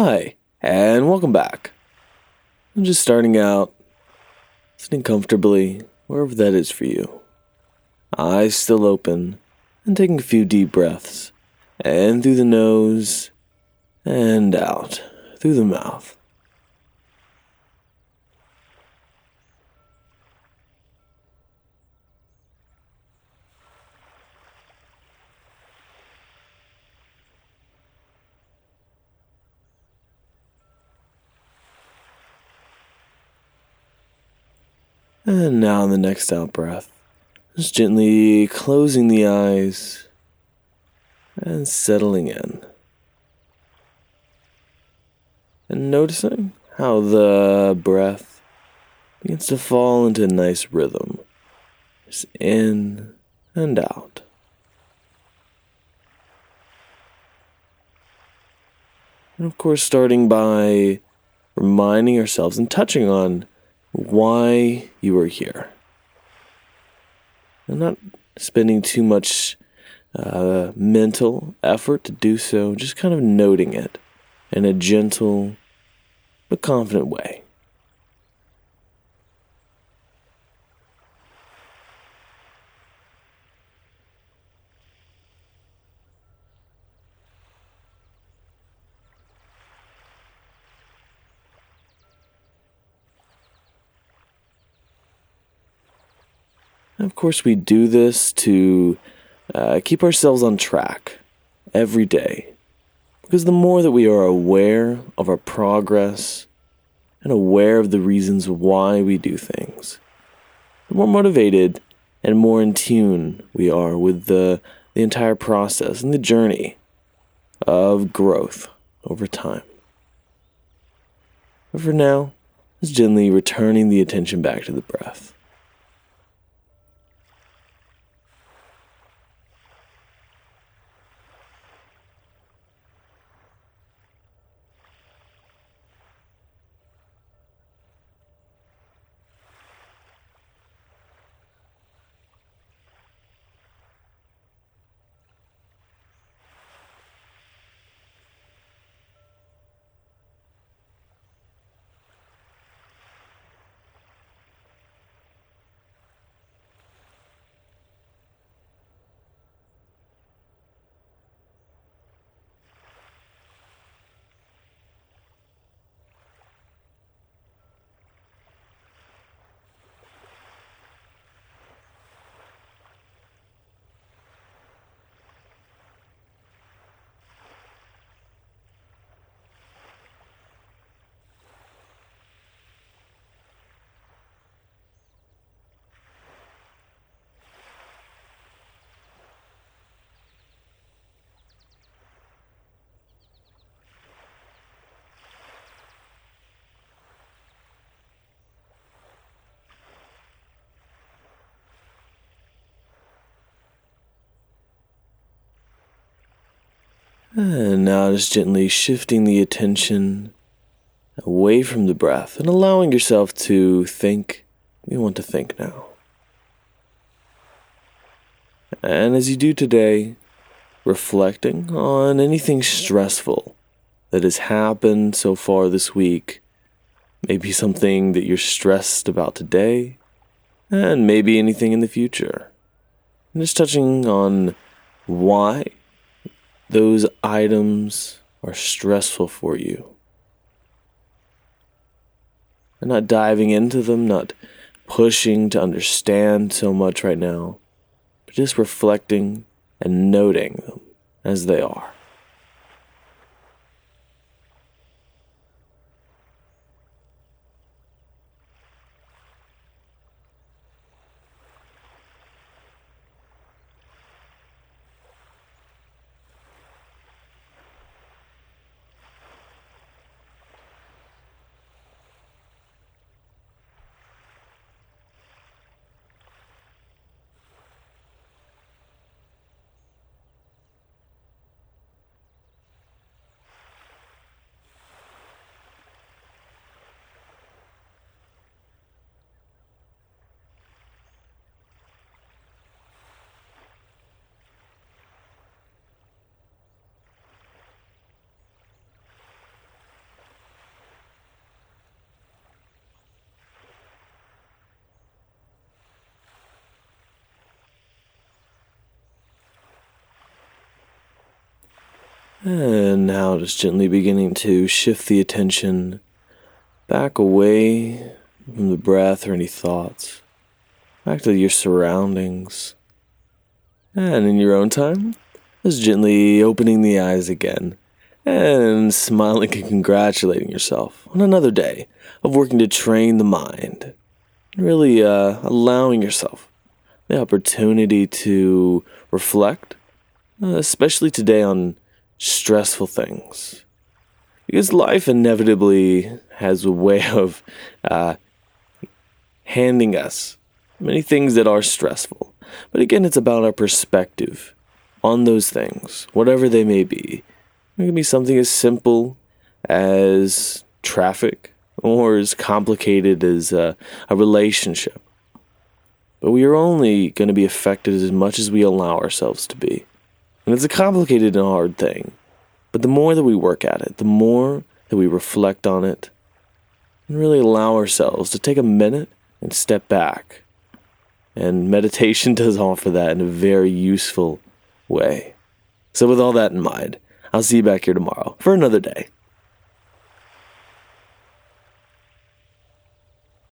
Hi, and welcome back. I'm just starting out, sitting comfortably, wherever that is for you. Eyes still open, and taking a few deep breaths, And through the nose, and out through the mouth. And now in the next out breath, just gently closing the eyes and settling in. And noticing how the breath begins to fall into a nice rhythm. Just in and out. And of course, starting by reminding ourselves and touching on why you are here. And not spending too much uh, mental effort to do so, just kind of noting it in a gentle but confident way. Of course, we do this to uh, keep ourselves on track every day. Because the more that we are aware of our progress and aware of the reasons why we do things, the more motivated and more in tune we are with the, the entire process and the journey of growth over time. But for now, just gently returning the attention back to the breath. And now just gently shifting the attention away from the breath and allowing yourself to think you want to think now. And as you do today, reflecting on anything stressful that has happened so far this week, maybe something that you're stressed about today, and maybe anything in the future. And just touching on why those items are stressful for you. And not diving into them, not pushing to understand so much right now, but just reflecting and noting them as they are. And now just gently beginning to shift the attention back away from the breath or any thoughts, back to your surroundings. And in your own time, just gently opening the eyes again and smiling and congratulating yourself on another day of working to train the mind. Really uh, allowing yourself the opportunity to reflect, uh, especially today on stressful things. Because life inevitably has a way of uh, handing us many things that are stressful. But again, it's about our perspective on those things, whatever they may be. It can be something as simple as traffic or as complicated as a, a relationship. But we are only going to be affected as much as we allow ourselves to be. And it's a complicated and hard thing. But the more that we work at it, the more that we reflect on it, and really allow ourselves to take a minute and step back. And meditation does offer that in a very useful way. So, with all that in mind, I'll see you back here tomorrow for another day.